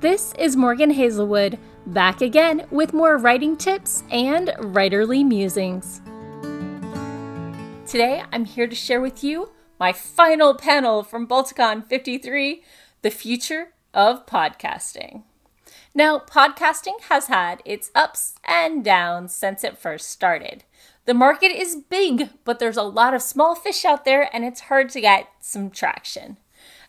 This is Morgan Hazelwood, back again with more writing tips and writerly musings. Today, I'm here to share with you my final panel from Balticon 53 The Future of Podcasting. Now, podcasting has had its ups and downs since it first started. The market is big, but there's a lot of small fish out there, and it's hard to get some traction.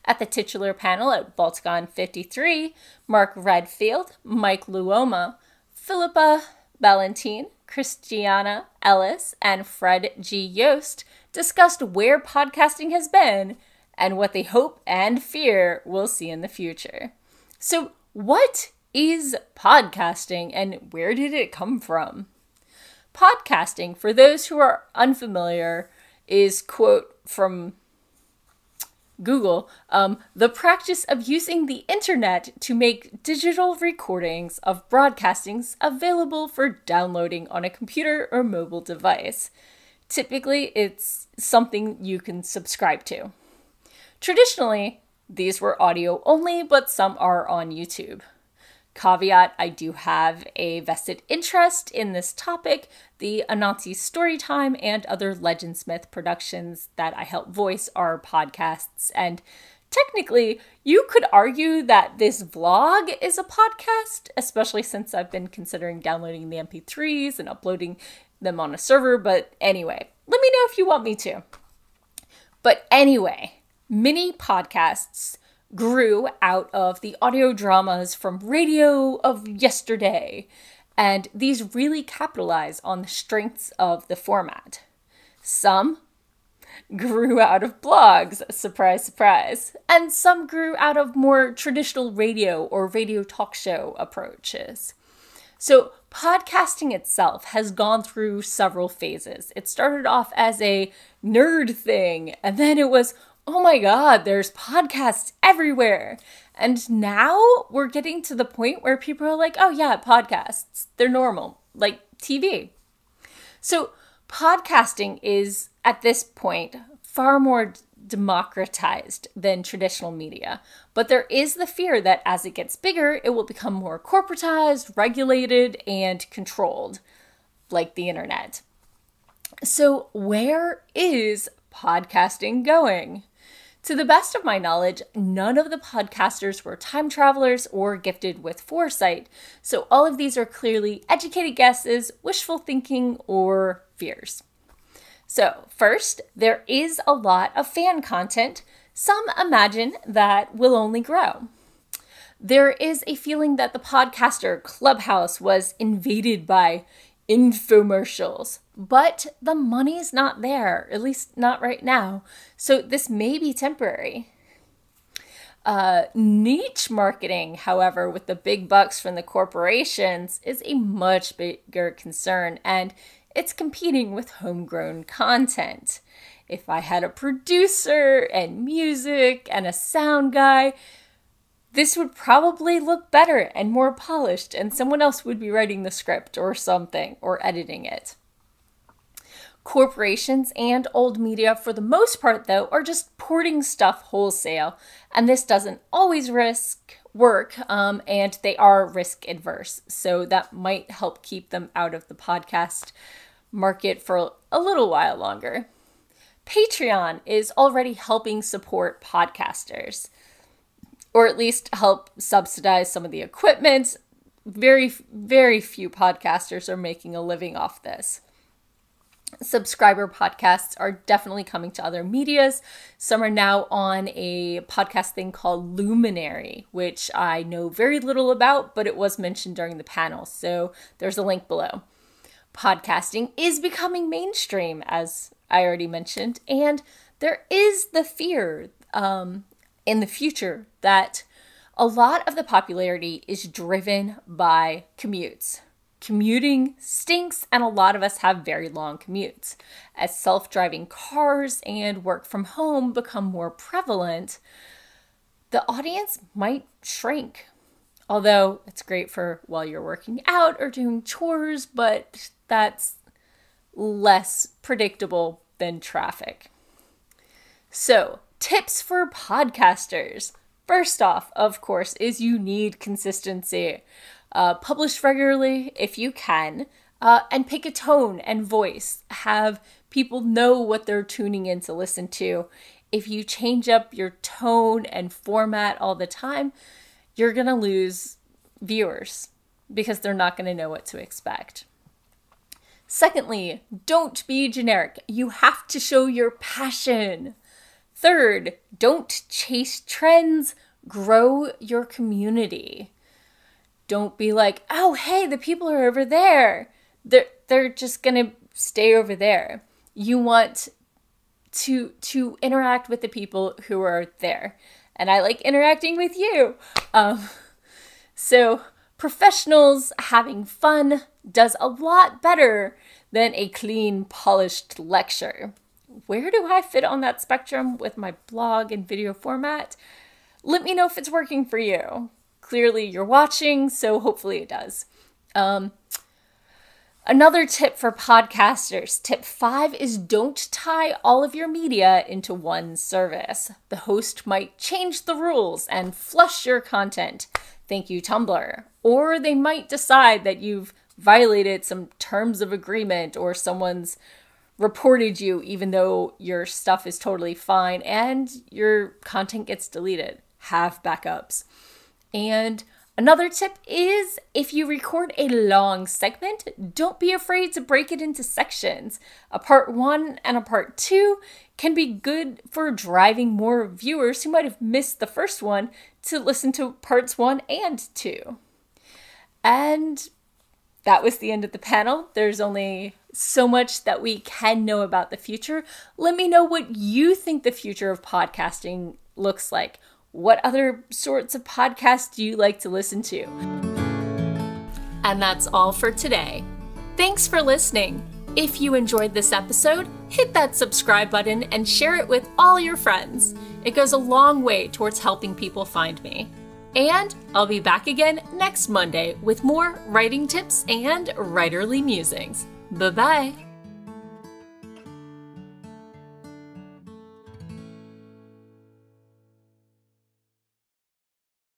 At the titular panel at Balticon 53, Mark Redfield, Mike Luoma, Philippa Ballantine, Christiana Ellis, and Fred G. Yost discussed where podcasting has been and what they hope and fear we'll see in the future. So, what is podcasting and where did it come from? Podcasting, for those who are unfamiliar, is quote from Google, um, the practice of using the internet to make digital recordings of broadcastings available for downloading on a computer or mobile device. Typically, it's something you can subscribe to. Traditionally, these were audio only, but some are on YouTube. Caveat I do have a vested interest in this topic, the Anansi Storytime and other Legendsmith productions that I help voice are podcasts. And technically, you could argue that this vlog is a podcast, especially since I've been considering downloading the MP3s and uploading them on a server. But anyway, let me know if you want me to. But anyway, mini podcasts grew out of the audio dramas from radio of yesterday, and these really capitalize on the strengths of the format. Some grew out of blogs, surprise, surprise, and some grew out of more traditional radio or radio talk show approaches. So, podcasting itself has gone through several phases. It started off as a nerd thing, and then it was, oh my God, there's podcasts everywhere. And now we're getting to the point where people are like, oh yeah, podcasts, they're normal, like TV. So, podcasting is at this point far more democratized than traditional media. But there is the fear that as it gets bigger, it will become more corporatized, regulated, and controlled, like the internet. So, where is podcasting going? To the best of my knowledge, none of the podcasters were time travelers or gifted with foresight, so all of these are clearly educated guesses, wishful thinking, or fears. So, first, there is a lot of fan content. Some imagine that will only grow. There is a feeling that the podcaster clubhouse was invaded by infomercials, but the money's not there, at least not right now. So this may be temporary. Uh, niche marketing, however, with the big bucks from the corporations, is a much bigger concern and it's competing with homegrown content. If I had a producer and music and a sound guy, this would probably look better and more polished, and someone else would be writing the script or something or editing it. Corporations and old media, for the most part, though, are just porting stuff wholesale, and this doesn't always risk work, um, and they are risk adverse, so that might help keep them out of the podcast market for a little while longer. Patreon is already helping support podcasters or at least help subsidize some of the equipment. Very, very few podcasters are making a living off this. Subscriber podcasts are definitely coming to other medias. Some are now on a podcast thing called Luminary, which I know very little about, but it was mentioned during the panel. So there's a link below. Podcasting is becoming mainstream, as I already mentioned, and there is the fear um, in the future that a lot of the popularity is driven by commutes. Commuting stinks, and a lot of us have very long commutes. As self driving cars and work from home become more prevalent, the audience might shrink. Although it's great for while you're working out or doing chores, but that's less predictable than traffic. So, Tips for podcasters First off, of course, is you need consistency. Uh, publish regularly if you can, uh, and pick a tone and voice. Have people know what they're tuning in to listen to. If you change up your tone and format all the time, you're going to lose viewers because they're not going to know what to expect. Secondly, don't be generic. You have to show your passion. Third, don't chase trends, grow your community. Don't be like, oh, hey, the people are over there. They're, they're just going to stay over there. You want to to interact with the people who are there and i like interacting with you um, so professionals having fun does a lot better than a clean, polished lecture. Where do I fit on that spectrum with my blog and video format? Let me know if it's working for you. Clearly, you're watching, so hopefully it does. Um, another tip for podcasters tip five is don't tie all of your media into one service. The host might change the rules and flush your content. Thank you, Tumblr. Or they might decide that you've violated some terms of agreement or someone's reported you even though your stuff is totally fine and your content gets deleted. Have backups. And another tip is if you record a long segment, don't be afraid to break it into sections. A part one and a part two can be good for driving more viewers who might have missed the first one to listen to parts one and two. And that was the end of the panel. There's only so much that we can know about the future. Let me know what you think the future of podcasting looks like. What other sorts of podcasts do you like to listen to? And that's all for today. Thanks for listening. If you enjoyed this episode, hit that subscribe button and share it with all your friends. It goes a long way towards helping people find me. And I'll be back again next Monday with more writing tips and writerly musings. Bye bye.